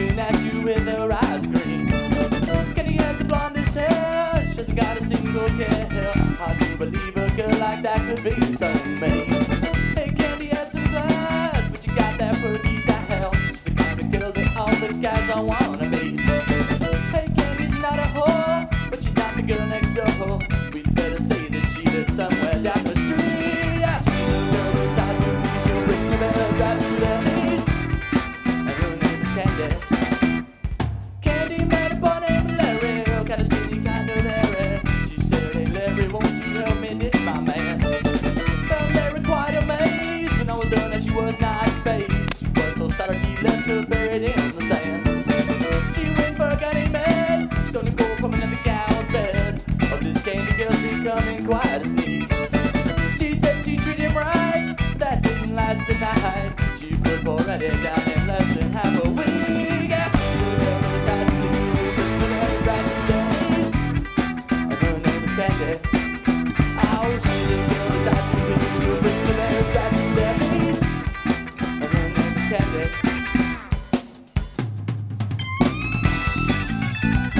looking at you with her eyes green. Candy has the blondest hair. She hasn't got a single care. Hard to believe a girl like that could be so mean. Hey, Candy has some class, but she got that pretty style. She's the kind of girl that all the guys I wanna be. Hey, Candy's not a whore, but she's not the girl next left her buried in the sand. She went for a gunny man, she don't even go from another gal's bed. Oh, this candy girl's becoming quite a sneak. She said she treated him right, but that didn't last the night. She put already down in less than half a week. To please, her name is Candy. Oh,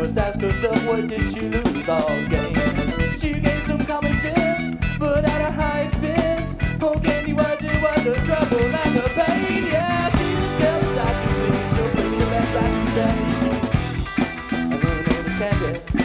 must ask herself, what did she lose all game? She gained some common sense, but at a high expense. Oh, Candy was it was the trouble and the pain. Yeah, girl that's out to please, she'll bring the best right to knees. And her name is Candy.